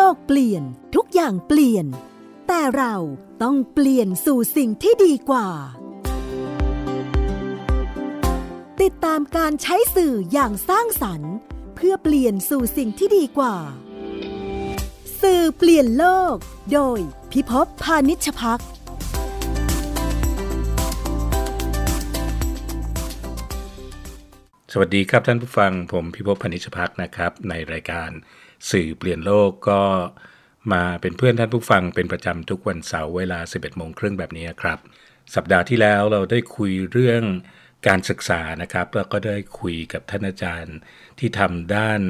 โลกเปลี่ยนทุกอย่างเปลี่ยน แต่เราต้องเปลี่ยนสู่สิ่งที่ดีกว่า ติดตามการใช้สื่ออย่างสร้างสรรค์ เพื่อเปลี่ยนสู่สิ่งที่ดีกว่า สื่อเปลี่ยนโลก โดยพิภพพานิชพักสวัสดีครับท่านผู้ฟังผมพิภพพนิชพักนะครับ ในรายการ สื่อเปลี่ยนโลกก็มาเป็นเพื่อนท่านผู้ฟังเป็นประจำทุกวันเสาร์เวลา 11โมงครึ่งแบบนี้ครับ สัปดาห์ที่แล้วเราได้คุยเรื่องการศึกษานะครับ แล้วก็ได้คุยกับท่านอาจารย์ที่ทำด้าน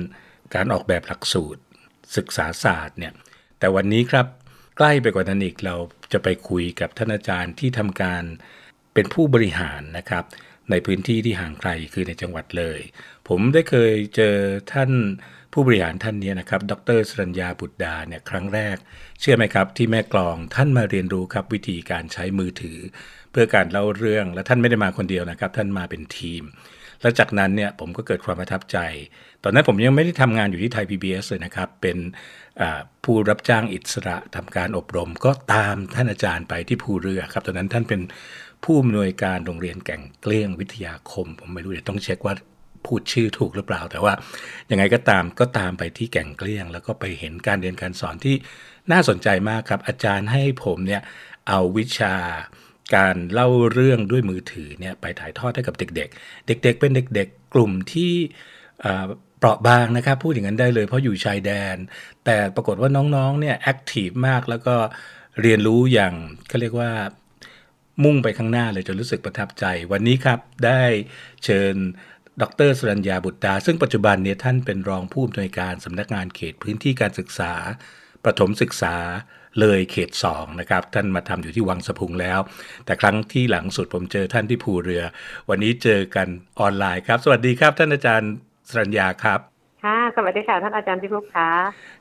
การออกแบบหลักสูตร ศึกษาศาสตร์เนี่ย แต่วันนี้ครับใกล้ไปกว่านั้นอีกเราจะไปคุยกับท่านอาจารย์ที่ทำการเป็นผู้บริหารนะครับ ในพื้นที่ที่ห่างไกลคือในจังหวัดเลย ผมได้เคยเจอท่านผู้บริหารท่านนี้นะครับ ดรสรัญญาบุตรดาเนี่ยครั้งแรก เชื่อไหมครับ ที่แม่กลองท่านมาเรียนรู้ครับวิธีการใช้มือถือ เพื่อการเล่าเรื่องและท่านไม่ได้มาคนเดียวนะครับ ท่านมาเป็นทีม แล้วจากนั้นเนี่ยผมก็เกิดความประทับใจ ตอนนั้นผมยังไม่ได้ทำงานอยู่ที่ไทย PBS เลยนะครับ เป็นผู้รับจ้างอิสระทำการอบรม ก็ตามท่านอาจารย์ไปที่ภูเรือครับ ตอนนั้นท่านเป็น ผู้อำนวยการโรงเรียนแก่งเกลี้ยงวิทยาคม ผมไม่รู้เดี๋ยวต้องเช็คว่าพูดชื่อถูกหรือเปล่า แต่ว่ายังไงก็ตามก็ตามไปที่แก่งเกลี้ยง แล้วก็ไปเห็นการเรียนการสอนที่น่าสนใจมากครับ อาจารย์ให้ผมเนี่ยเอาวิชาการเล่าเรื่องด้วยมือถือเนี่ยไปถ่ายทอดให้กับเด็ก ๆ เด็ก ๆ เป็นเด็ก ๆ กลุ่มที่เปราะบางนะครับ พูดอย่างนั้นได้เลยเพราะอยู่ชายแดน แต่ปรากฏว่าน้องๆเนี่ยแอคทีฟมากแล้วก็เรียนรู้อย่างเขาเรียกว่า มุ่งไปข้างหน้าเลยจนรู้สึกประทับใจ วันนี้ครับได้เชิญดรสรัญญาบุตรดา ซึ่งปัจจุบันเนี่ยท่านเป็นรองผู้อำนวยการสำนักงานเขตพื้นที่การศึกษา ประถมศึกษาเลยเขต2นะครับท่านมาทำอยู่ที่วังสะพุงแล้ว แต่ครั้งที่หลังสุดผมเจอท่านที่ภูเรือ วันนี้เจอกันออนไลน์ครับ สวัสดีครับท่านอาจารย์สรัญญาครับ ค่ะสวัสดีค่ะท่านอาจารย์พิภพค่ะ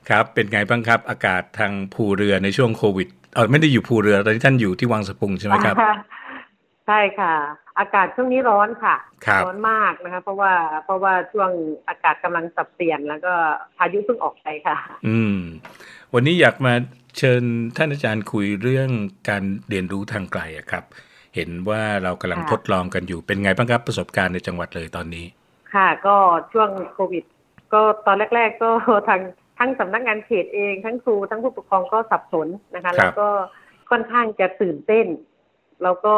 ครับ เป็นไงบ้างครับ อากาศทางภูเรือในช่วงโควิดเออไม่ได้อยู่ภูเรือตอนนี้ท่านอยู่ที่วังสะพุงใช่ไหมครับใช่ค่ะ อากาศช่วงนี้ร้อนค่ะร้อนมากนะคะเพราะว่าเพราะว่าช่วงอากาศกำลังสับเปลี่ยนแล้วก็พายุเพิ่งออกไปค่ะ อืม วันนี้อยากมาเชิญท่านอาจารย์คุยเรื่องการเรียนรู้ทางไกลอะครับ เห็นว่าเรากำลังทดลองกันอยู่เป็นไงบ้างครับประสบการณ์ในจังหวัดเลยตอนนี้ ค่ะ ก็ช่วงโควิด ก็ตอนแรก ๆ ก็ทางทั้งสำนักงานเขตเองทั้งครูทั้งผู้ปกครองก็สับสนนะคะแล้วก็ค่อนข้างจะตื่นเต้น แล้วก็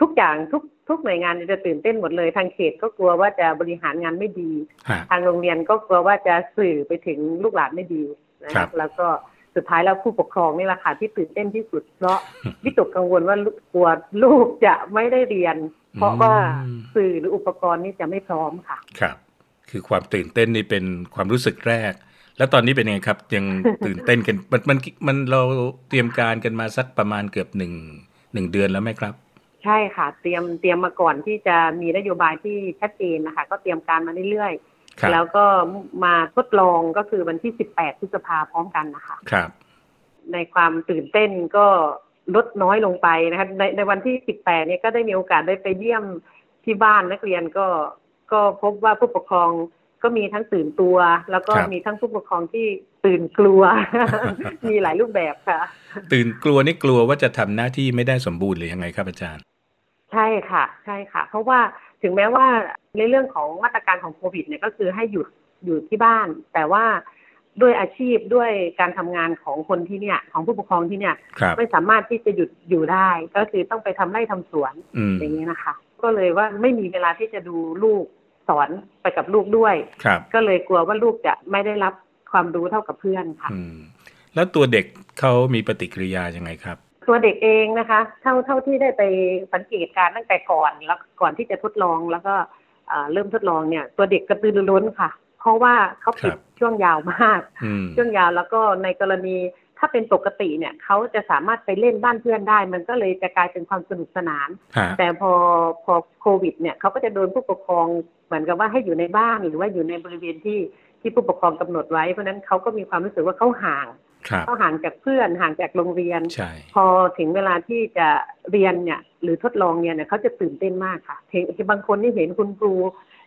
ทุกอย่างทุกทุกหน่วยงานจะตื่นเต้นหมดเลย ทางเขตก็กลัวว่าจะบริหารงานไม่ดี ทางโรงเรียนก็กลัวว่าจะสื่อไปถึงลูกหลานไม่ดีนะครับแล้วก็สุดท้ายแล้วผู้ปกครองนี่แหละค่ะที่ตื่นเต้นที่สุด เพราะวิตกกังวลว่ากลัวลูกจะไม่ได้เรียน เพราะว่าสื่อหรืออุปกรณ์นี่จะไม่พร้อมค่ะครับ คือความตื่นเต้นนี่เป็นความรู้สึกแรก แล้วตอนนี้เป็นยังไงครับ ยังตื่นเต้นกันมันมันมันเราเตรียมการกันมาสักประมาณเกือบหนึ่งหนึ่งเดือนแล้วไหมครับ ใช่ค่ะ เตรียมเตรียมมาก่อนที่จะมีนโยบายที่ชัดเจนนะคะ ก็เตรียมการมาเรื่อยๆแล้วก็มาทดลองก็คือวันที่สิบแปดพฤษภาพร้อมกันนะคะครับ ในความตื่นเต้นก็ลดน้อยลงไปนะคะในในวันที่สิบแปดเนี่ยก็ได้มีโอกาสได้ไปเยี่ยมที่บ้านนักเรียนก็ ก็พบว่าผู้ปกครองก็มีทั้งตื่นตัว แล้วก็มีทั้งผู้ปกครองที่ตื่นกลัว มีหลายรูปแบบค่ะ ตื่นกลัวนี่กลัวว่าจะทำหน้าที่ไม่ได้สมบูรณ์หรือยังไงครับอาจารย์ ใช่ค่ะ ใช่ค่ะ เพราะว่าถึงแม้ว่าในเรื่องของมาตรการของโควิดเนี่ยก็คือให้หยุดอยู่ที่บ้าน แต่ว่าด้วยอาชีพด้วยการทำงานของคนที่เนี่ย ของผู้ปกครองที่เนี่ย ไม่สามารถที่จะหยุดอยู่ได้ ก็คือต้องไปทำไร่ทำสวนอย่างนี้นะคะ ก็เลยว่าไม่มีเวลาที่จะดูลูกสอนไปกับลูกด้วยก็เลยกลัวว่าลูกจะไม่ได้รับความรู้เท่ากับเพื่อนค่ะแล้วตัวเด็กเขามีปฏิกิริยายังไงครับ ตัวเด็กเองนะคะ เท่าเท่าที่ได้ไปสังเกตการตั้งแต่ก่อนแล้วก่อนที่จะทดลองแล้วก็เริ่มทดลองเนี่ย ตัวเด็กกระตือรือร้นค่ะ เพราะว่าเขาปิดช่วงยาวมาก ช่วงยาวแล้วก็ในกรณี ถ้าเป็นปกติเนี่ยเขาจะสามารถไปเล่นบ้านเพื่อนได้ มันก็เลยจะกลายเป็นความสนุกสนาน แต่พอพอโควิดเนี่ยเขาก็จะโดนผู้ปกครองเหมือนกับว่าให้อยู่ในบ้านหรือว่าอยู่ในบริเวณที่ที่ผู้ปกครองกำหนดไว้ เพราะนั้นเขาก็มีความรู้สึกว่าเขาห่างเขาห่างจากเพื่อนห่างจากโรงเรียน พอถึงเวลาที่จะเรียนเนี่ยหรือทดลองเนี่ยเนี่ยเขาจะตื่นเต้นมากค่ะเห็นบางคนที่เห็นคุณครู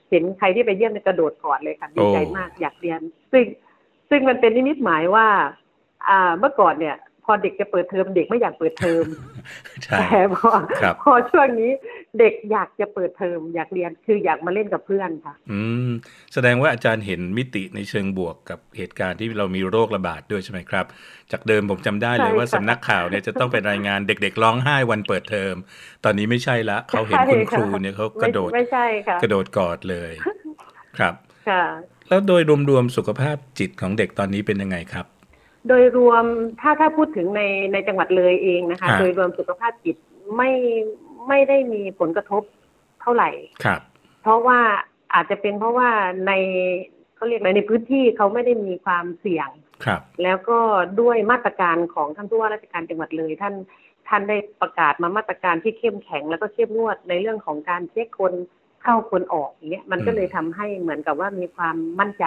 เห็นใครที่ไปเยี่ยมกระโดดกอดเลยค่ะดีใจมากอยากเรียน ซึ่งซึ่งมันเป็นนิมิตหมายว่า อ่าเมื่อก่อนเนี่ย พอเด็กจะเปิดเทอมเด็กไม่อยากเปิดเทอมแต่พอพอช่วงนี้เด็กอยากจะเปิดเทอมอยากเรียนคืออยากมาเล่นกับเพื่อนค่ะ อืมแสดงว่าอาจารย์เห็นมิติในเชิงบวกกับเหตุการณ์ที่เรามีโรคระบาดด้วยใช่ไหมครับ จากเดิมผมจำได้เลยว่าสำนักข่าวเนี่ยจะต้องเป็นรายงานเด็กๆร้องไห้วันเปิดเทอม ตอนนี้ไม่ใช่ละเขาเห็นคุณครูเนี่ยเขากระโดดไม่ใช่ค่ะกระโดดกอดเลยครับค่ะแล้วโดยรวมๆสุขภาพจิตของเด็กตอนนี้เป็นยังไงครับ โดยรวมถ้าถ้าพูดถึงในในจังหวัดเลยเองนะคะ โดยรวมสุขภาพจิตไม่ไม่ได้มีผลกระทบเท่าไหร่ครับ เพราะว่าอาจจะเป็นเพราะว่าในเขาเรียกอะไรในพื้นที่เขาไม่ได้มีความเสี่ยงครับ แล้วก็ด้วยมาตรการของท่านผู้ว่าราชการจังหวัดเลยท่านท่านได้ประกาศมามาตรการที่เข้มแข็ง แล้วก็เข้มงวดในเรื่องของการเช็คคนเข้าคนออกอย่างเงี้ยมันก็เลยทำให้เหมือนกับว่ามีความมั่นใจ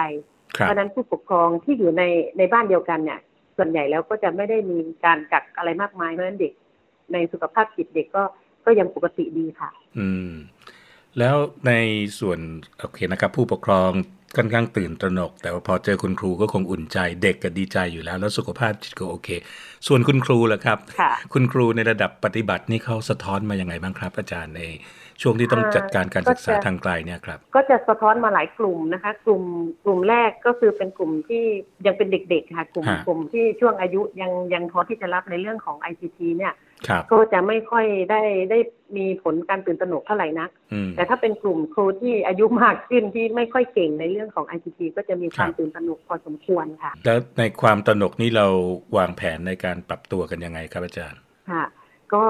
เพราะนั้นผู้ปกครองที่อยู่ในในบ้านเดียวกันเนี่ย ส่วนใหญ่แล้วก็จะไม่ได้มีการกักอะไรมากมายเพราะฉะนั้นเด็ก ในสุขภาพจิตเด็กก็ก็ยังปกติดีค่ะ อืม แล้วในส่วนโอเคนะครับ ผู้ปกครองค่อนข้างตื่นตระหนก แต่ว่าพอเจอคุณครูก็คงอุ่นใจ เด็กก็ดีใจอยู่แล้ว แล้วสุขภาพจิตก็โอเค ส่วนคุณครูล่ะครับ คุณครูในระดับปฏิบัตินี่เขาสะท้อนมาอย่างไงบ้างครับ อาจารย์ใน ช่วงที่ต้องจัดการการศึกษาทางไกลเนี่ยครับ ก็จะสะท้อนมาหลายกลุ่มนะคะ กลุ่มกลุ่มแรกก็คือเป็นกลุ่มที่ยังเป็นเด็กๆค่ะกลุ่มกลุ่มที่ช่วงอายุยังยังพอที่จะรับในเรื่องของ ICT เนี่ยก็จะไม่ค่อยได้ได้มีผลการตื่นตระหนกเท่าไหร่นัก แต่ถ้าเป็นกลุ่มครูที่อายุมากขึ้นที่ไม่ค่อยเก่งในเรื่องของ ICT ก็จะมีความตื่นตระหนกพอสมควรค่ะ แล้วในความตระหนกนี้เราวางแผนในการปรับตัวกันยังไงครับอาจารย์ ค่ะ ก็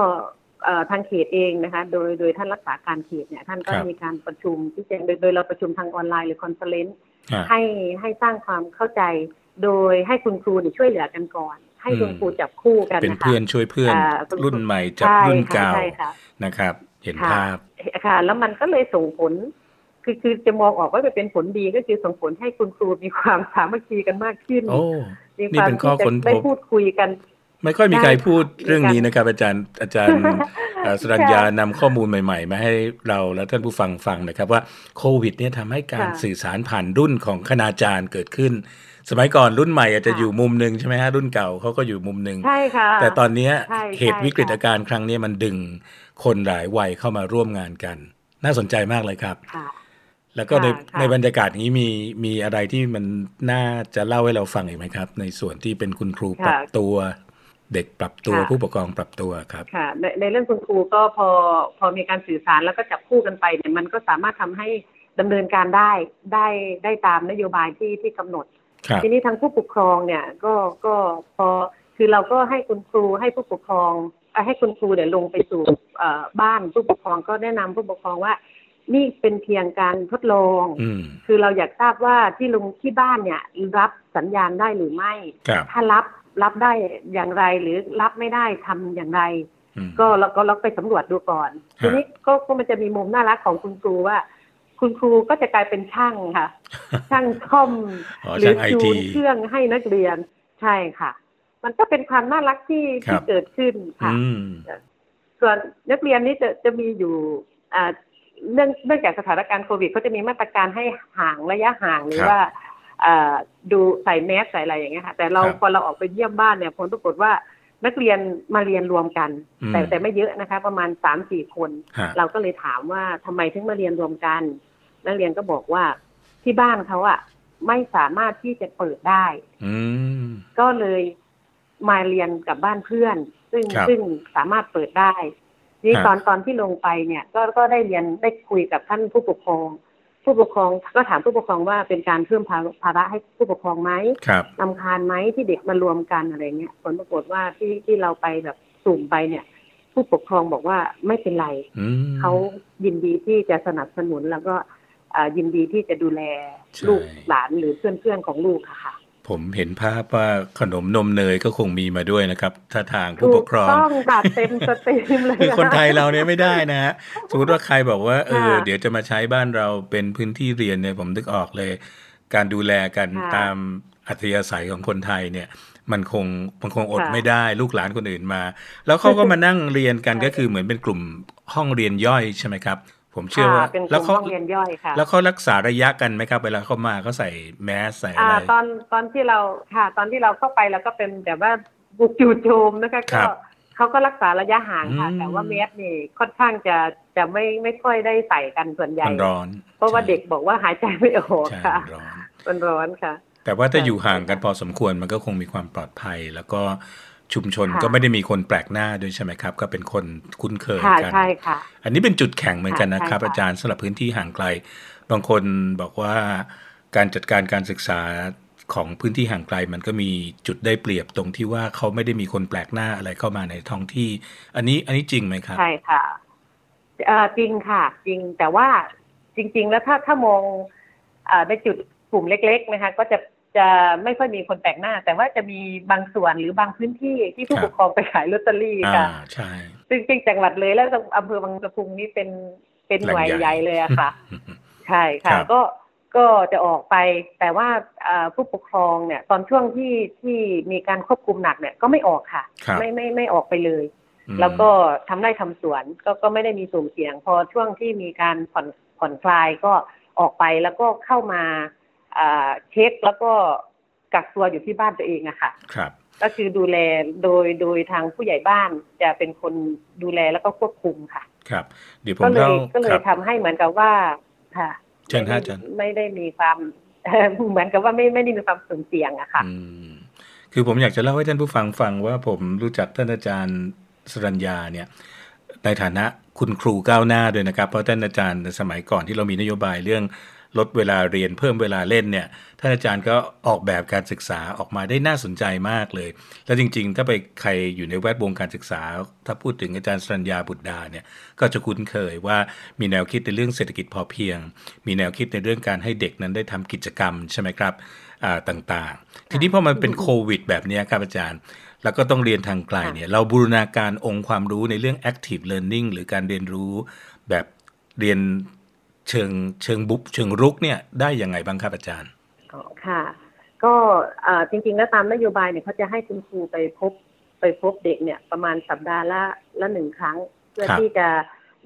ทางเขตเองนะคะ โดยโดยท่านรักษาการเขตเนี่ยท่านก็มีการประชุมที่จะโดยเราประชุมทางออนไลน์หรือ conference ให้ให้สร้างความเข้าใจ โดยให้คุณครูช่วยเหลือกันก่อนให้คุณครูจับคู่กันเป็นเพื่อนช่วยเพื่อนรุ่นใหม่จับรุ่นเก่านะครับ เห็นภาพค่ะ แล้วมันก็เลยส่งผล คือคือจะมองออกว่าจะเป็นผลดีก็คือส่งผลให้คุณครูมีความสามัคคีกันมากขึ้น มีความที่จะได้พูดคุยกัน ไม่ค่อยมีใครพูดเรื่องนี้นะครับ อาจารย์อาจารย์สรัญญานำข้อมูลใหม่ ๆ มาให้เราและท่านผู้ฟังฟังนะครับ ว่าโควิดเนี่ยทำให้การสื่อสารผ่านรุ่นของคณาจารย์เกิดขึ้น สมัยก่อนรุ่นใหม่อาจจะอยู่มุมหนึ่งใช่ไหมฮะรุ่นเก่าเขาก็อยู่มุมหนึ่งใช่ค่ะแต่ตอนนี้เหตุวิกฤตการณ์ครั้งนี้มันดึงคนหลายวัยเข้ามาร่วมงานกัน น่าสนใจมากเลยครับแล้วก็ในในบรรยากาศนี้มีมีอะไรที่มันน่าจะเล่าให้เราฟังอีกไหมครับ ในส่วนที่เป็นคุณครูปรับตัว เด็กปรับตัวผู้ปกครองปรับตัวครับค่ะในในเรื่องคุณครูก็พอพอมีการสื่อสารแล้วก็จับคู่กันไปเนี่ยมันก็สามารถทำให้ดำเนินการได้ได้ได้ตามนโยบายที่ที่กำหนด ทีนี้ทางผู้ปกครองเนี่ยก็ก็พอคือเราก็ให้คุณครูให้ผู้ปกครองให้คุณครูเนี่ยลงไปสู่บ้านผู้ปกครองก็แนะนำผู้ปกครองว่านี่เป็นเพียงการทดลอง คือเราอยากทราบว่าที่ลงที่บ้านเนี่ยรับสัญญาณได้หรือไม่ ถ้ารับ รับได้อย่างไรหรือรับไม่ได้ทำอย่างไร ก็เราก็เราไปสำรวจดูก่อน ทีนี้ก็ก็มันจะมีมุมน่ารักของคุณครูว่า คุณครูก็จะกลายเป็นช่างค่ะ ช่างซ่อมหรือจูนเครื่องให้นักเรียนใช่ค่ะ มันก็เป็นความน่ารักที่ที่เกิดขึ้นค่ะส่วนนักเรียนนี้จะจะมีอยู่อ่าเนื่องเนื่องจากสถานการณ์โควิดเขาจะมีมาตรการให้ห่างระยะห่างหรือว่า ดูใส่แมสใส่อะไรอย่างเงี้ยค่ะแต่เราพอเราออกไปเยี่ยมบ้านเนี่ยผลปรากฏว่านักเรียนมาเรียนรวมกัน แต่แต่ไม่เยอะนะคะ ประมาณสามสี่คน เราก็เลยถามว่าทำไมถึงมาเรียนรวมกัน นักเรียนก็บอกว่าที่บ้านเขาอะไม่สามารถที่จะเปิดได้ก็เลยมาเรียนกับบ้านเพื่อน ซึ่งซึ่งสามารถเปิดได้นี่ตอนตอนที่ลงไปเนี่ย ก็ก็ได้เรียนได้คุยกับท่านผู้ปกครอง ผู้ปกครองก็ถามผู้ปกครองว่าเป็นการเพิ่มภาระให้ผู้ปกครองไหมลำคาญไหมที่เด็กมารวมกันอะไรเงี้ยผลปรากฏว่าที่ที่เราไปแบบสุ่มไปเนี่ย ผู้ปกครองบอกว่าไม่เป็นไรเขายินดีที่จะสนับสนุนแล้วก็ยินดีที่จะดูแลลูกหลานหรือเพื่อนๆของลูกค่ะ ผมเห็นภาพว่าขนมนมเนยก็คงมีมาด้วยนะครับ ถ้าทางผู้ปกครองต้องตัดเต็มสตรีมเลยคือคนไทยเราเนี่ยไม่ได้นะฮะสมมติว่าใครบอกว่าเออเดี๋ยวจะมาใช้บ้านเราเป็นพื้นที่เรียนเนี่ยผมนึกออกเลย การดูแลกันตามอัธยาศัยของคนไทยเนี่ย มันคงมันคงอดไม่ได้ลูกหลานคนอื่นมา แล้วเขาก็มานั่งเรียนกันก็คือเหมือนเป็นกลุ่มห้องเรียนย่อยใช่ไหมครับ ผมเชื่อว่าแล้วเขาเรียนย่อยค่ะแล้วเขารักษาระยะกันไหมครับเวลาเขามาเขาใส่แมสใส่อะไรตอนตอนที่เราค่ะ ตอนที่เราเข้าไปแล้วก็เป็นแบบว่าบุกจูโจมนะคะก็เขาก็รักษาระยะห่างค่ะ แต่ว่าเมสนี่ค่อนข้างจะจะไม่ไม่ค่อยได้ใส่กันส่วนใหญ่ร้อน เพราะว่าเด็กบอกว่าหายใจไม่ออกค่ะมันร้อนค่ะ แต่ว่าถ้าอยู่ห่างกันพอสมควรมันก็คงมีความปลอดภัยแล้วก็ ชุมชนก็ไม่ได้มีคนแปลกหน้าด้วยใช่ไหมครับ ก็เป็นคนคุ้นเคยกันใช่ค่ะ อันนี้เป็นจุดแข็งเหมือนกันนะครับ อาจารย์สำหรับพื้นที่ห่างไกล บางคนบอกว่าการจัดการการศึกษาของพื้นที่ห่างไกลมันก็มีจุดได้เปรียบตรงที่ว่าเขาไม่ได้มีคนแปลกหน้าอะไรเข้ามาในท้องที่ อันนี้อันนี้จริงไหมครับใช่ค่ะจริงค่ะ จริงแต่ว่าจริง ๆ แล้วถ้าถ้ามองอในจุดกลุ่มเล็ก ๆ นะคะ ก็จะ จะไม่ค่อยมีคนแปลกหน้า แต่ว่าจะมีบางส่วนหรือบางพื้นที่ที่ผู้ปกครองไปขายลอตเตอรี่ค่ะใช่ซึ่งจริงจังหวัดเลยแล้วอำเภอบางสะพุงนี่เป็นเป็นหน่วยใหญ่เลยอะค่ะ ใช่ค่ะก็ก็จะออกไปแต่ว่าผู้ปกครองเนี่ย ตอนช่วงที่ที่มีการควบคุมหนักเนี่ยก็ไม่ออกค่ะ ไม่ไม่ไม่ออกไปเลย แล้วก็ทำไร่ทำสวนก็ก็ไม่ได้มีสุ่มเสี่ยง พอช่วงที่มีการผ่อนผ่อนคลายก็ออกไปแล้วก็เข้ามา เช็คแล้วก็กักตัวอยู่ที่บ้านตัวเองอะค่ะ ครับ ก็คือดูแลโดยโดยทางผู้ใหญ่บ้านจะเป็นคนดูแลแล้วก็ควบคุมค่ะ ครับ เดี๋ยวผมก็เลยก็เลยทำให้เหมือนกับว่าค่ะ เชิญท่านอาจารย์ ไม่ได้มีความ เหมือนกับว่าไม่ไม่ได้มีความสุ่มเสี่ยงอะค่ะคือผมอยากจะเล่าให้ท่านผู้ฟังฟังว่าผมรู้จักท่านอาจารย์สรัญญาเนี่ยในฐานะคุณครูก้าวหน้าด้วยนะครับ เพราะท่านอาจารย์สมัยก่อนที่เรามีนโยบายเรื่อง ลดเวลาเรียนเพิ่มเวลาเล่นเนี่ยท่านอาจารย์ก็ออกแบบการศึกษาออกมาได้น่าสนใจมากเลย แล้วจริง ๆ ถ้าไปใครอยู่ในแวดวงการศึกษา ถ้าพูดถึงอาจารย์สัญญาบุตรดาเนี่ยก็จะคุ้นเคยว่ามีแนวคิดในเรื่องเศรษฐกิจพอเพียง มีแนวคิดในเรื่องการให้เด็กนั้นได้ทำกิจกรรมใช่ไหมครับต่างๆ ทีนี้พอมันเป็นโควิด แบบนี้ครับอาจารย์แล้วก็ต้องเรียนทางไกลเนี่ยเราบูรณาการองค์ความรู้ในเรื่อง active learning หรือการเรียนรู้แบบเรียน เชิงเชิงบุกเชิงรุกเนี่ยได้ยังไงบ้างครับอาจารย์อ๋อค่ะ ก็จริง ๆ แล้วตามนโยบายเนี่ยเขาจะให้คุณครูไปพบไปพบเด็กเนี่ยประมาณสัปดาห์ละละหนึ่งครั้ง เพื่อที่จะ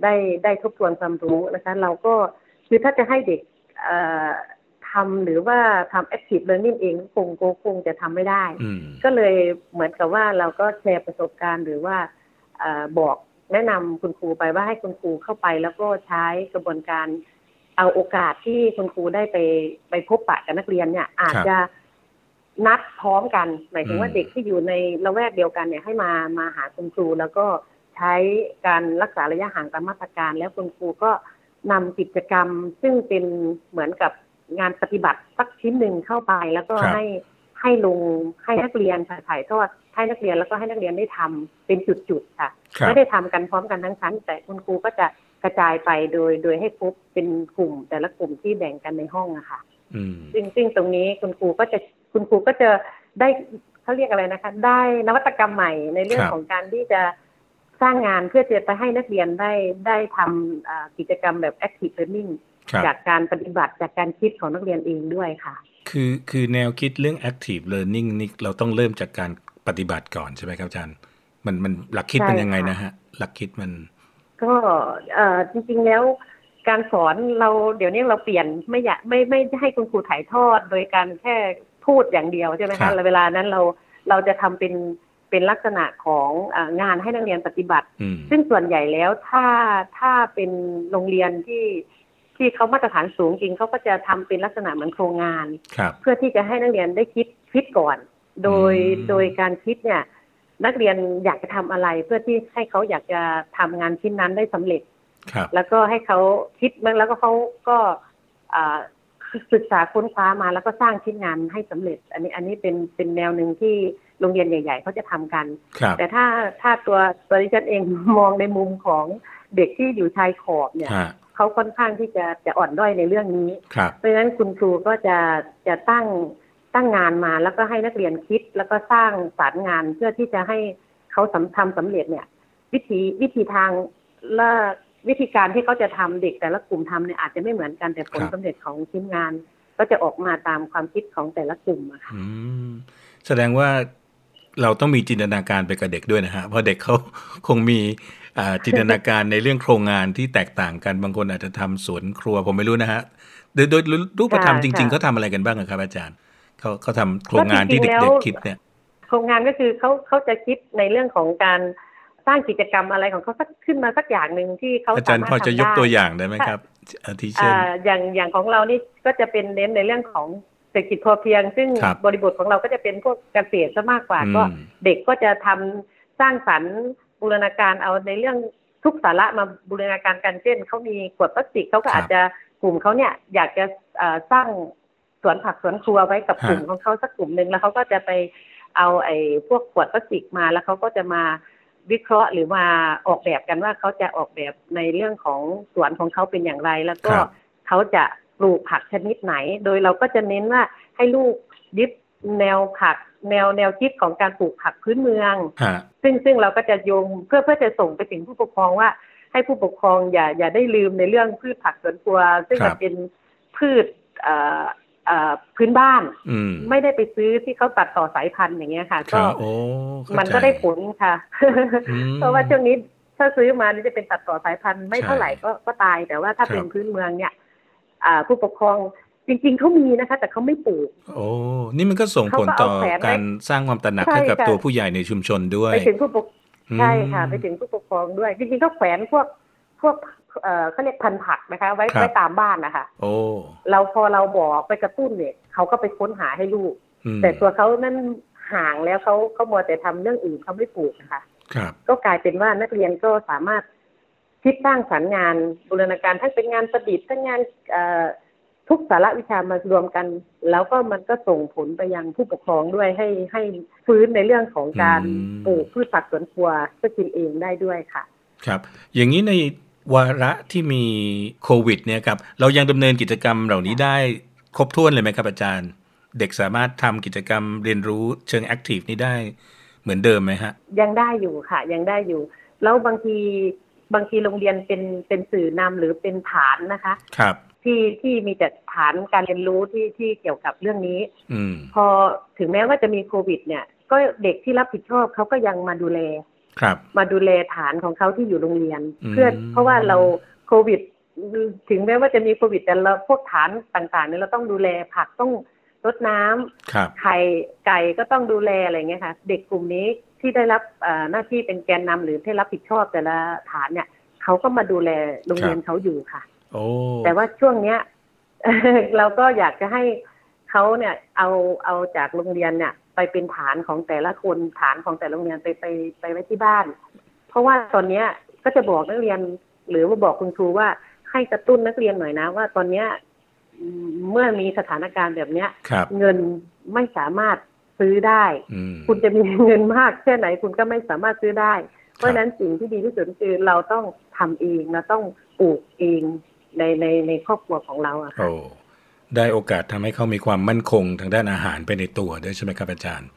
ได้ได้ทบทวนความรู้นะคะ เราก็คือถ้าจะให้เด็กทำหรือว่าทำ active learning เองคงคงจะทำไม่ได้ ก็เลยเหมือนกับว่าเราก็แชร์ประสบการณ์หรือว่าบอก แนะนำคุณครูไปว่าให้คุณครูเข้าไป แล้วก็ใช้กระบวนการเอาโอกาสที่คุณครูได้ไปไปพบปะกับนักเรียนเนี่ย อาจจะนัดพร้อมกัน หมายถึงว่าเด็กที่อยู่ในละแวกเดียวกันเนี่ยให้มามาหาคุณครู แล้วก็ใช้การรักษาระยะห่างตามมาตรการ แล้วคุณครูก็นำกิจกรรมซึ่งเป็นเหมือนกับงานปฏิบัติสักชิ้นหนึ่งเข้าไปแล้วก็ให้ ให้ลงให้นักเรียนถ่ายทอดให้นักเรียนแล้วก็ให้นักเรียนได้ทำเป็นจุดๆค่ะไม่ได้ทำกันพร้อมกันทั้งชั้น แต่คุณครูก็จะกระจายไปโดยโดยให้ครบเป็นกลุ่ม แต่ละกลุ่มที่แบ่งกันในห้องอะค่ะซึ่งซึ่งตรงนี้คุณครูก็จะคุณครูก็จะได้เขาเรียกอะไรนะคะ ได้นวัตกรรมใหม่ในเรื่องของการที่จะสร้างงานเพื่อจะไปให้นักเรียนได้ได้ทำกิจกรรมแบบ active learning จากการปฏิบัติจากการคิดของนักเรียนเองด้วยค่ะ คือคือแนวคิดเรื่อง active learning นี่เราต้องเริ่มจากการปฏิบัติก่อนใช่ไหมครับอาจารย์ มันมันหลักคิดเป็นยังไงนะฮะ หลักคิดมัน ก็เอ่อจริง ๆ แล้วการสอนเราเดี๋ยวนี้เราเปลี่ยนไม่อยากไม่ไม่ให้คุณครูถ่ายทอด โดยการแค่พูดอย่างเดียวใช่ไหมคะเวลานั้นเราเราจะทำเป็นเป็นลักษณะของงานให้นักเรียนปฏิบัติ ซึ่งส่วนใหญ่แล้วถ้าถ้าเป็นโรงเรียนที่ ที่เขามาตรฐานสูงจริงเขาก็จะทำเป็นลักษณะเหมือนโครงงาน เพื่อที่จะให้นักเรียนได้คิดคิดก่อน โดยโดยการคิดเนี่ย นักเรียนอยากจะทำอะไร เพื่อที่ให้เขาอยากจะทำงานชิ้นนั้นได้สำเร็จแล้วก็ให้เขาคิดแล้วก็เขาก็ศึกษาค้นคว้ามาแล้วก็สร้างชิ้นงานให้สำเร็จ อันนี้อันนี้เป็นเป็นแนวหนึ่งที่โรงเรียนใหญ่ ๆเขาจะทำกัน แต่ถ้าถ้าตัวตัวดิฉันเองมองในมุมของเด็กที่อยู่ชายขอบเนี่ย เขาค่อนข้างที่จะจะอ่อนด้อยในเรื่องนี้ เพราะฉะนั้นคุณครูก็จะจะตั้งตั้งงานมาแล้วก็ให้นักเรียนคิด แล้วก็สร้างสารงานเพื่อที่จะให้เขาทำทำสำเร็จเนี่ย วิธีวิธีทางและวิธีการที่เขาจะทำเด็กแต่ละกลุ่มทำเนี่ยอาจจะไม่เหมือนกันแต่ผลสำเร็จของชิ้นงาน ก็จะออกมาตามความคิดของแต่ละกลุ่มอะค่ะแสดงว่าเราต้องมีจินตนาการไปกับเด็กด้วยนะฮะเพราะเด็กเขาคงมี จินตนาการในเรื่องโครงงานที่แตกต่างกันบางคนอาจจะทำสวนครัวผมไม่รู้นะฮะโดยโดยรูปธรรมจริง ๆเขาทาอะไรกันบ้างครับอาจารย์เขาเขาทำโครงงานที่เด็กๆคิดเนี่ยโครงงานก็คือเขาเขาจะคิดในเรื่องของการสร้างกิจกรรมอะไรของเขาสักขึ้นมาสักอย่างหนึ่งที่เขาอาจารย์พอจะยกตัวอย่างได้ไหมครับที่เช่นอย่างอย่างของเรานี่ก็จะเป็นเน้นในเรื่องของเศรษฐกิจพอเพียง ซึ่งบริบทของเราก็จะเป็นพวกเกษตรซะมากกว่าก็เด็กก็จะทำสร้างสรรค์ บูรณาการเอาในเรื่องทุกสาระมาบูรณาการกันเช่นเขามีขวดพลาสติกเขาก็อาจจะกลุ่มเขาเนี่ยอยากจะสร้างสวนผักสวนครัวไว้กับกลุ่มของเขาสักกลุ่มหนึ่งแล้วเขาก็จะไปเอาไอ้พวกขวดพลาสติกมาแล้วเขาก็จะมาวิเคราะห์หรือมาออกแบบกันว่าเขาจะออกแบบในเรื่องของสวนของเขาเป็นอย่างไร แล้วก็เขาจะปลูกผักชนิดไหน โดยเราก็จะเน้นว่าให้ลูกยึดแนวผักแนวแนวคิดของการปลูกผักพื้นเมือง ซึ่งซึ่งเราก็จะโยงเพื่อเพื่อจะส่งไปถึงผู้ปกครองว่า ให้ผู้ปกครองอย่าอย่าได้ลืมในเรื่องพืชผักสวนครัว ซึ่งจะเป็นพืชพื้นบ้านไม่ได้ไปซื้อที่เขาตัดต่อสายพันธุ์อย่างเงี้ยค่ะ ก็มันก็ได้ผลค่ะ เพราะว่าช่วงนี้ถ้าซื้อมานี่จะเป็นตัดต่อสายพันธุ์ไม่เท่าไหร่ก็ก็ตาย แต่ว่าถ้าเป็นพื้นเมืองเนี่ยผู้ปกครอง จริงๆเขามีนะคะ แต่เขาไม่ปลูก โอ้นี่มันก็ส่งผลต่อการสร้างความตระหนักให้กับตัวผู้ใหญ่ในชุมชนด้วย ไปถึงผู้ปกใช่ค่ะ ไปถึงผู้ปกครองด้วย จริงๆเขาแขวนพวกพวกเอ่อเขาเรียกพันผักนะคะ ไว้ไว้ตามบ้านนะคะโอ้เราพอเราบอกไปกระตุ้นเนี่ยเขาก็ไปค้นหาให้ลูก แต่ตัวเขานั้นห่างแล้วเขาเขามัวแต่ทำเรื่องอื่นเขาไม่ปลูกนะคะครับก็กลายเป็นว่านักเรียนก็สามารถคิดสร้างสรรค์งานบูรณาการทั้งเป็นงานประดิษฐ์ทั้งงาน ทุกสาระวิชามารวมกัน แล้วก็มันก็ส่งผลไปยังผู้ปกครองด้วยให้ให้ฟื้นในเรื่องของการปลูกพืชผักสวนครัวเพื่อกินเองได้ด้วยค่ะ ครับ อย่างนี้ในวาระที่มีโควิด เนี่ยครับเรายังดำเนินกิจกรรมเหล่านี้ได้ครบถ้วนเลยไหมครับอาจารย์ เด็กสามารถทำกิจกรรมเรียนรู้เชิงแอคทีฟนี้ได้เหมือนเดิมไหมฮะ ยังได้อยู่ค่ะ ยังได้อยู่ แล้วบางทีบางทีโรงเรียนเป็นเป็นสื่อนำหรือเป็นฐานนะคะ ครับ ที่ที่มีแต่ฐานการเรียนรู้ที่ที่เกี่ยวกับเรื่องนี้อืพอถึงแม้ว่าจะมีโควิด เนี่ย ก็เด็กที่รับผิดชอบเขาก็ยังมาดูแลครับ มาดูแลฐานของเขาที่อยู่โรงเรียน เพื่อเพราะว่าเราโควิด ถึงแม้ว่าจะมีโควิด แต่เราพวกฐานต่างๆเนี่ยเราต้องดูแลผักต้องรดน้ำไข่ไก่ก็ต้องดูแลอะไรเงี้ยค่ะ เด็กกลุ่มนี้ที่ได้รับหน้าที่เป็นแกนนำหรือที่รับผิดชอบแต่ละฐานเนี่ยเขาก็มาดูแลโรงเรียนเขาอยู่ค่ะ แต่ว่าช่วงเนี้ยเราก็อยากจะให้เขาเนี่ย เอาเอาจากโรงเรียนเนี่ย ไปเป็นฐานของแต่ละคนฐานของแต่โรงเรียนไปไปไปไว้ที่บ้าน เพราะว่าตอนเนี้ยก็จะบอกนักเรียน หรือว่าบอกคุณครูว่าให้กระตุ้นนักเรียนหน่อยนะ ว่าตอนเนี้ยเมื่อมีสถานการณ์แบบเนี้ยเงินไม่สามารถซื้อได้ คุณจะมีเงินมากแค่ไหนคุณก็ไม่สามารถซื้อได้ เพราะฉะนั้นสิ่งที่ดีที่สุดคือเราต้องทำเองเราต้องปลูกเอง ในในในครอบครัวของเราอะค่ะได้โอกาสทำให้เขามีความมั่นคงทางด้านอาหารไปในตัวด้วยใช่ไหมครับอาจารย์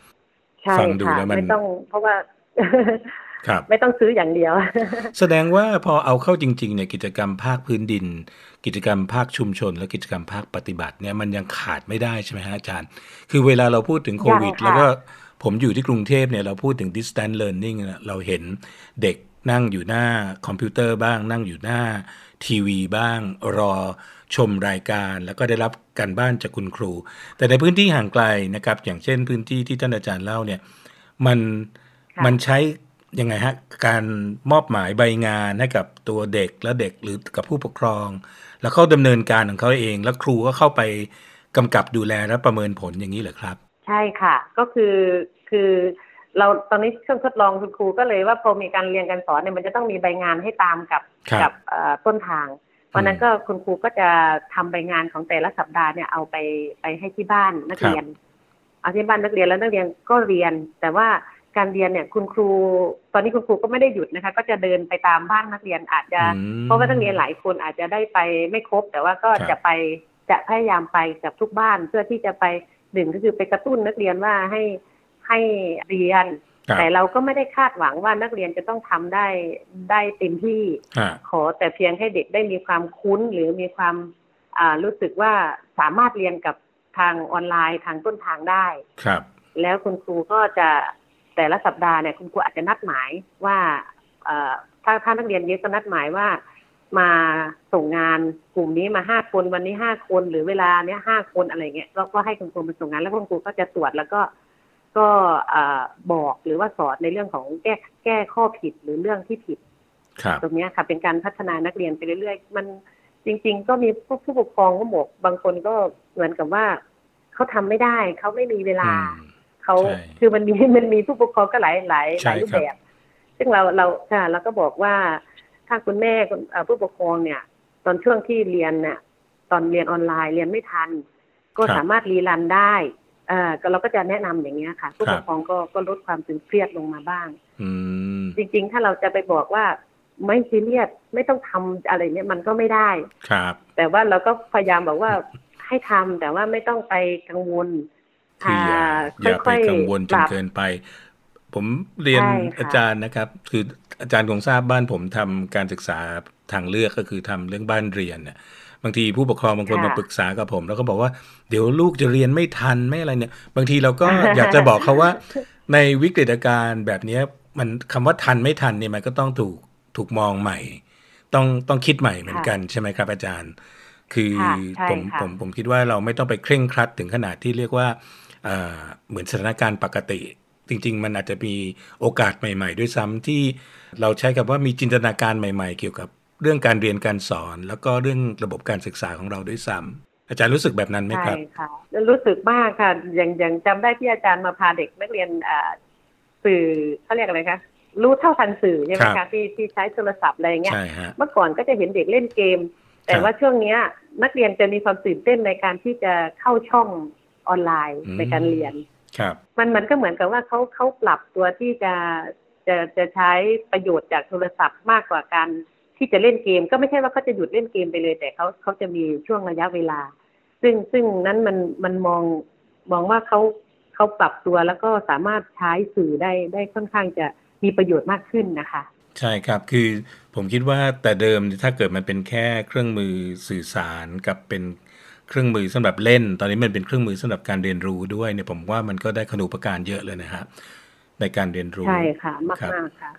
ฟังดูแล้วมันไม่ต้องเพราะว่าครับไม่ต้องซื้ออย่างเดียว แสดงว่าพอเอาเข้าจริงๆเนี่ยกิจกรรมภาคพื้นดิน กิจกรรมภาคชุมชน และกิจกรรมภาคปฏิบัติเนี่ยมันยังขาดไม่ได้ใช่ไหมฮะอาจารย์ คือเวลาเราพูดถึงโควิด แล้วก็ผมอยู่ที่กรุงเทพเนี่ยเราพูดถึง distance learning เราเห็นเด็กนั่งอยู่หน้าคอมพิวเตอร์บ้างนั่งอยู่หน้า ทีวีบ้าง รอชมรายการ แล้วก็ได้รับการบ้านจากคุณครู แต่ในพื้นที่ห่างไกลนะครับ อย่างเช่นพื้นที่ที่ท่านอาจารย์เล่าเนี่ยมันมันใช้ยังไงฮะการมอบหมายใบงานให้กับตัวเด็กและเด็กหรือกับผู้ปกครอง แล้วเขาดำเนินการของเขาเอง แล้วครูก็เข้าไปกำกับดูแลและประเมินผลอย่างนี้เหรอครับ ใช่ค่ะ ก็คือคือ เราตอนนี้เครื่องทดลองคุณครูก็เลยว่าพอมีการเรียนการสอนเนี่ยมันจะต้องมีใบงานให้ตามกับกับต้นทางวันนั้นก็คุณครูก็จะทำใบงานของแต่ละสัปดาห์เนี่ยเอาไปไปให้ที่บ้านนักเรียนเอาที่บ้านนักเรียนแล้วนักเรียนก็เรียน แต่ว่าการเรียนเนี่ยคุณครู ตอนนี้คุณครูก็ไม่ได้หยุดนะคะ ก็จะเดินไปตามบ้านนักเรียนอาจจะ เพราะว่านักเรียนหลายคนอาจจะได้ไปไม่ครบ แต่ว่าก็จะไปจะพยายามไปกับทุกบ้านเพื่อที่จะไปหนึ่งก็คือไปกระตุ้นนักเรียนว่าให้ ให้เรียน แต่เราก็ไม่ได้คาดหวังว่านักเรียนจะต้องทำได้ได้เต็มที่ ขอแต่เพียงให้เด็กได้มีความคุ้นหรือมีความรู้สึกว่าสามารถเรียนกับทางออนไลน์ทางต้นทางได้ ครับ แล้วคุณครูก็จะแต่ละสัปดาห์เนี่ยคุณครูอาจจะนัดหมายว่าถ้าถ้านักเรียนเยอะก็นัดหมายว่า มาส่งงานกลุ่มนี้มาห้าคนวันนี้ห้าคนหรือเวลาเนี้ยห้าคนอะไรเงี้ยก็ให้คุณครูมาส่งงานแล้วคุณครูก็จะตรวจแล้วก็ ก็บอกหรือว่าสอนในเรื่องของแก้แก้ข้อผิดหรือเรื่องที่ผิดตรงนี้ค่ะ เป็นการพัฒนานักเรียนไปเรื่อยๆ มันจริง ๆ ก็มีผู้ผู้ปกครองก็บอกบางคนก็เหมือนกับว่าเขาทำไม่ได้เขาไม่มีเวลาเขาคือมันมีมันมีผู้ปกครองก็หลายหลายหลายรูปแบบ ซึ่งเราเราค่ะเราก็บอกว่าถ้าคุณแม่ผู้ปกครองเนี่ย ตอนช่วงที่เรียนเนี่ยตอนเรียนออนไลน์เรียนไม่ทัน ก็สามารถรีรันได้เออก็เราก็จะแนะนำอย่างเงี้ยค่ะ ผู้ปกครองก็ก็ลดความตึงเครียดลงมาบ้างจริง ๆ ถ้าเราจะไปบอกว่าไม่ซีเรียสไม่ต้องทำอะไรเนี่ยมันก็ไม่ได้ ครับ แต่ว่าเราก็พยายามบอกว่าให้ทำแต่ว่าไม่ต้องไปกังวลคืออย่าอย่าไปกังวลจนเกินไป ผมเรียนอาจารย์นะครับ คืออาจารย์คงทราบบ้านผมทำการศึกษาทางเลือกก็คือทำเรื่องบ้านเรียนเนี่ย บางทีผู้ปกครองบางคนมาปรึกษากับผม แล้วก็บอกว่าเดี๋ยวลูกจะเรียนไม่ทันไม่อะไรเนี่ย บางทีเราก็อยากจะบอกเขาว่า ในวิกฤตการณ์แบบนี้มันคำว่าทันไม่ทันเนี่ยมันก็ต้องถูกถูกมองใหม่ ต้องต้องคิดใหม่เหมือนกันใช่ไหมครับอาจารย์ คือผมผมผมคิดว่าเราไม่ต้องไปเคร่งครัดถึงขนาดที่เรียกว่าเหมือนสถานการณ์ปกติ จริง ๆ มันอาจจะมีโอกาสใหม่ ๆ ด้วยซ้ำที่เราใช้กับว่ามีจินตนาการใหม่ ๆ เกี่ยวกับ เรื่องการเรียนการสอน แล้วก็เรื่องระบบการศึกษาของเราด้วยซ้ำอาจารย์รู้สึกแบบนั้นไหมครับใช่ค่ะรู้สึกมากค่ะอย่างอย่างจำได้ที่อาจารย์มาพาเด็กนักเรียนสื่อเขาเรียกอะไรคะรู้เท่าทันสื่อใช่ไหมคะที่ที่ใช้โทรศัพท์อะไรเงี้ยเมื่อก่อนก็จะเห็นเด็กเล่นเกม แต่ว่าช่วงเนี้ยนักเรียนจะมีความตื่นเต้นในการที่จะเข้าช่องออนไลน์ในการเรียนครับมันมันก็เหมือนกับว่าเขาเขาปรับตัวที่จะจะจะใช้ประโยชน์จากโทรศัพท์มากกว่าการ ที่จะเล่นเกม ก็ไม่ใช่ว่าเขาจะหยุดเล่นเกมไปเลย แต่เขาเขาจะมีช่วงระยะเวลา ซึ่งซึ่งนั้นมันมันมองมองว่าเขาเขาปรับตัวแล้วก็สามารถใช้สื่อได้ได้ค่อนข้างจะมีประโยชน์มากขึ้นนะคะ ใช่ครับคือผมคิดว่าแต่เดิมถ้าเกิดมันเป็นแค่เครื่องมือสื่อสารกับเป็นเครื่องมือสำหรับเล่น ตอนนี้มันเป็นเครื่องมือสำหรับการเรียนรู้ด้วยเนี่ยผมว่ามันก็ได้ขนุปการเยอะเลยนะฮะในการเรียนรู้ใช่ค่ะมากมากค่ะ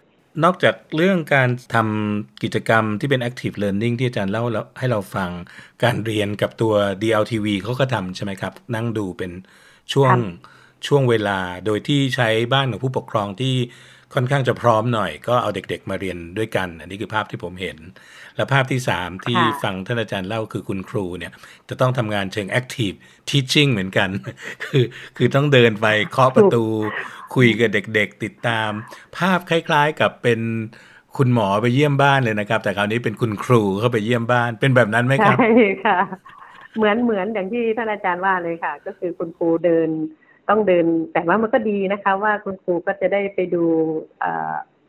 นอกจากเรื่องการทำกิจกรรมที่เป็น active learning ที่อาจารย์เล่าให้เราฟังการเรียนกับตัว DLTV เขาก็ทำใช่ไหมครับ นั่งดูเป็นช่วงช่วงเวลาโดยที่ใช้บ้านของผู้ปกครองที่ ค่อนข้างจะพร้อมหน่อย ก็เอาเด็ก ๆ มาเรียนด้วยกัน อันนี้คือภาพที่ผมเห็น และภาพที่สามที่ฟังท่านอาจารย์เล่าคือคุณครูเนี่ยจะต้องทำงานเชิง active teaching เหมือนกัน คือคือต้องเดินไปเคาะประตูคุยกับเด็ก ๆ ติดตาม ภาพคล้าย ๆ กับเป็นคุณหมอไปเยี่ยมบ้านเลยนะครับ แต่คราวนี้เป็นคุณครูเข้าไปเยี่ยมบ้านเป็นแบบนั้นไหมครับใช่ค่ะ เหมือนเหมือนอย่างที่ท่านอาจารย์ว่าเลยค่ะ ก็คือคุณครูเดิน ต้องเดิน แต่ว่ามันก็ดีนะคะ ว่าคุณครูก็จะได้ไปดู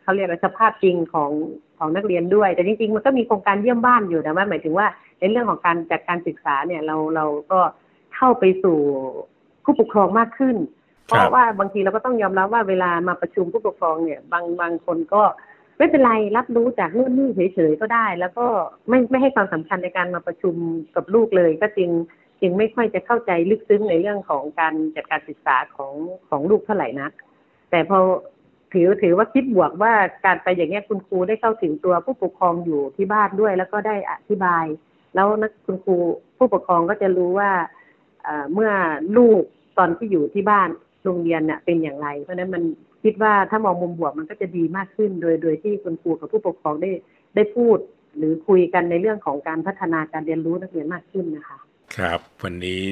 เขาเรียกสภาพจริงของของนักเรียนด้วย แต่จริงๆ มันก็มีโครงการเยี่ยมบ้านอยู่นะว่าหมายถึงว่าในเรื่องของการจัดการศึกษาเนี่ยเราเราก็เข้าไปสู่ผู้ปกครองมากขึ้น เพราะว่าบางทีเราก็ต้องยอมรับว่าเวลามาประชุมผู้ปกครองเนี่ย บางบางคนก็ไม่เป็นไรรับรู้จากนู่นนี่เฉยๆก็ได้ แล้วก็ไม่ไม่ให้ความสำคัญในการมาประชุมกับลูกเลย ก็จริง จึงไม่ค่อยจะเข้าใจลึกซึ้งในเรื่องของการจัดการศึกษาของของลูกเท่าไหร่นัก แต่พอถือถือว่าคิดบวกว่าการไปอย่างเงี้ยคุณครูได้เข้าถึงตัวผู้ปกครองอยู่ที่บ้านด้วย แล้วก็ได้อธิบาย แล้วนักคุณครูผู้ปกครองก็จะรู้ว่าเมื่อลูกตอนที่อยู่ที่บ้านโรงเรียนเนี่ยเป็นอย่างไร เพราะนั้นมันคิดว่าถ้ามองมุมบวกมันก็จะดีมากขึ้น โดยโดยที่คุณครูกับผู้ปกครองได้ได้พูด หรือคุยกันในเรื่องของการพัฒนาการเรียนรู้นักเรียนมากขึ้นนะคะ ครับ วันนี้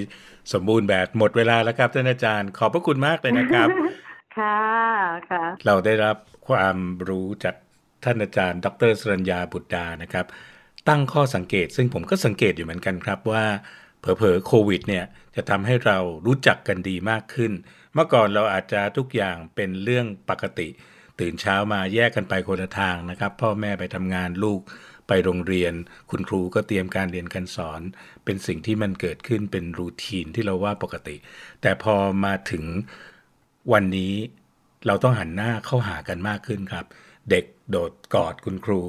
สมบูรณ์แบบหมดเวลาแล้วครับท่านอาจารย์ ขอบพระคุณมากเลยนะครับ ค่ะค่ะ เราได้รับความรู้จากท่านอาจารย์ ดรสรัญญาบุตรดานะครับ ตั้งข้อสังเกต ซึ่งผมก็สังเกตอยู่เหมือนกันครับว่าเผลอๆโควิดเนี่ยจะทำให้เรารู้จักกันดีมากขึ้น เมื่อก่อนเราอาจจะทุกอย่างเป็นเรื่องปกติ ตื่นเช้ามาแยกกันไปคนละทางนะครับ พ่อแม่ไปทำงานลูก ไปโรงเรียน คุณครูก็เตรียมการเรียนการสอน เป็นสิ่งที่มันเกิดขึ้นเป็นรูทีนที่เราว่าปกติ แต่พอมาถึงวันนี้เราต้องหันหน้าเข้าหากันมากขึ้นครับ เด็กโดดกอดคุณครู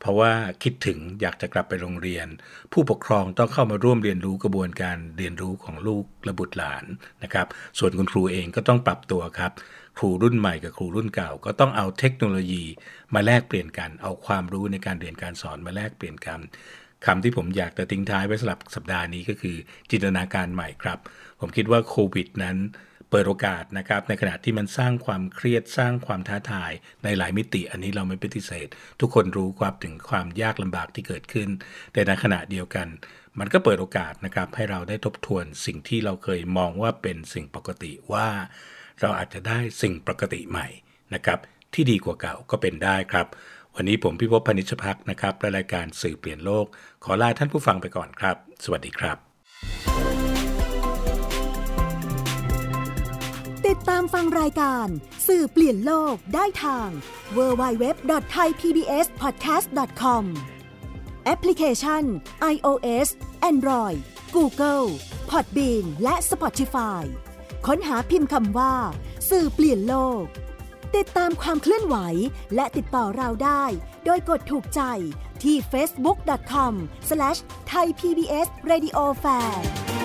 เพราะว่าคิดถึงอยากจะกลับไปโรงเรียน ผู้ปกครองต้องเข้ามาร่วมเรียนรู้กระบวนการเรียนรู้ของลูกและบุตรหลานนะครับ ส่วนคุณครูเองก็ต้องปรับตัวครับครูรุ่นใหม่กับครูรุ่นเก่าก็ต้องเอาเทคโนโลยีมาแลกเปลี่ยนกัน เอาความรู้ในการเรียนการสอนมาแลกเปลี่ยนกันคำที่ผมอยากจะทิ้งท้ายไว้สำหรับสัปดาห์นี้ก็คือ จินตนาการใหม่ครับ ผมคิดว่าโควิดนั้น เปิดโอกาสนะครับในขณะที่มันสร้างความเครียดสร้างความท้าทายในหลายมิติ อันนี้เราไม่ปฏิเสธ ทุกคนรู้ความถึงความยากลำบากที่เกิดขึ้น แต่ในขณะเดียวกัน มันก็เปิดโอกาสนะครับให้เราได้ทบทวนสิ่งที่เราเคยมองว่าเป็นสิ่งปกติว่า เราอาจจะได้สิ่งปกติใหม่นะครับที่ดีกว่าเก่าก็เป็นได้ครับ วันนี้ผมพิพพพนิชพักนะครับและรายการสื่อเปลี่ยนโลก ขอลาท่านผู้ฟังไปก่อนครับ สวัสดีครับ ฟังรายการ สื่อเปลี่ยนโลกได้ทาง www.thaipbspodcast.com แอปพลิเคชัน iOS Android Google Podbean และ Spotify ค้นหาพิมพ์คำว่า สื่อเปลี่ยนโลก ติดตามความเคลื่อนไหวและติดต่อเราได้ โดยกดถูกใจที่ facebook.com/thaipbsradiofan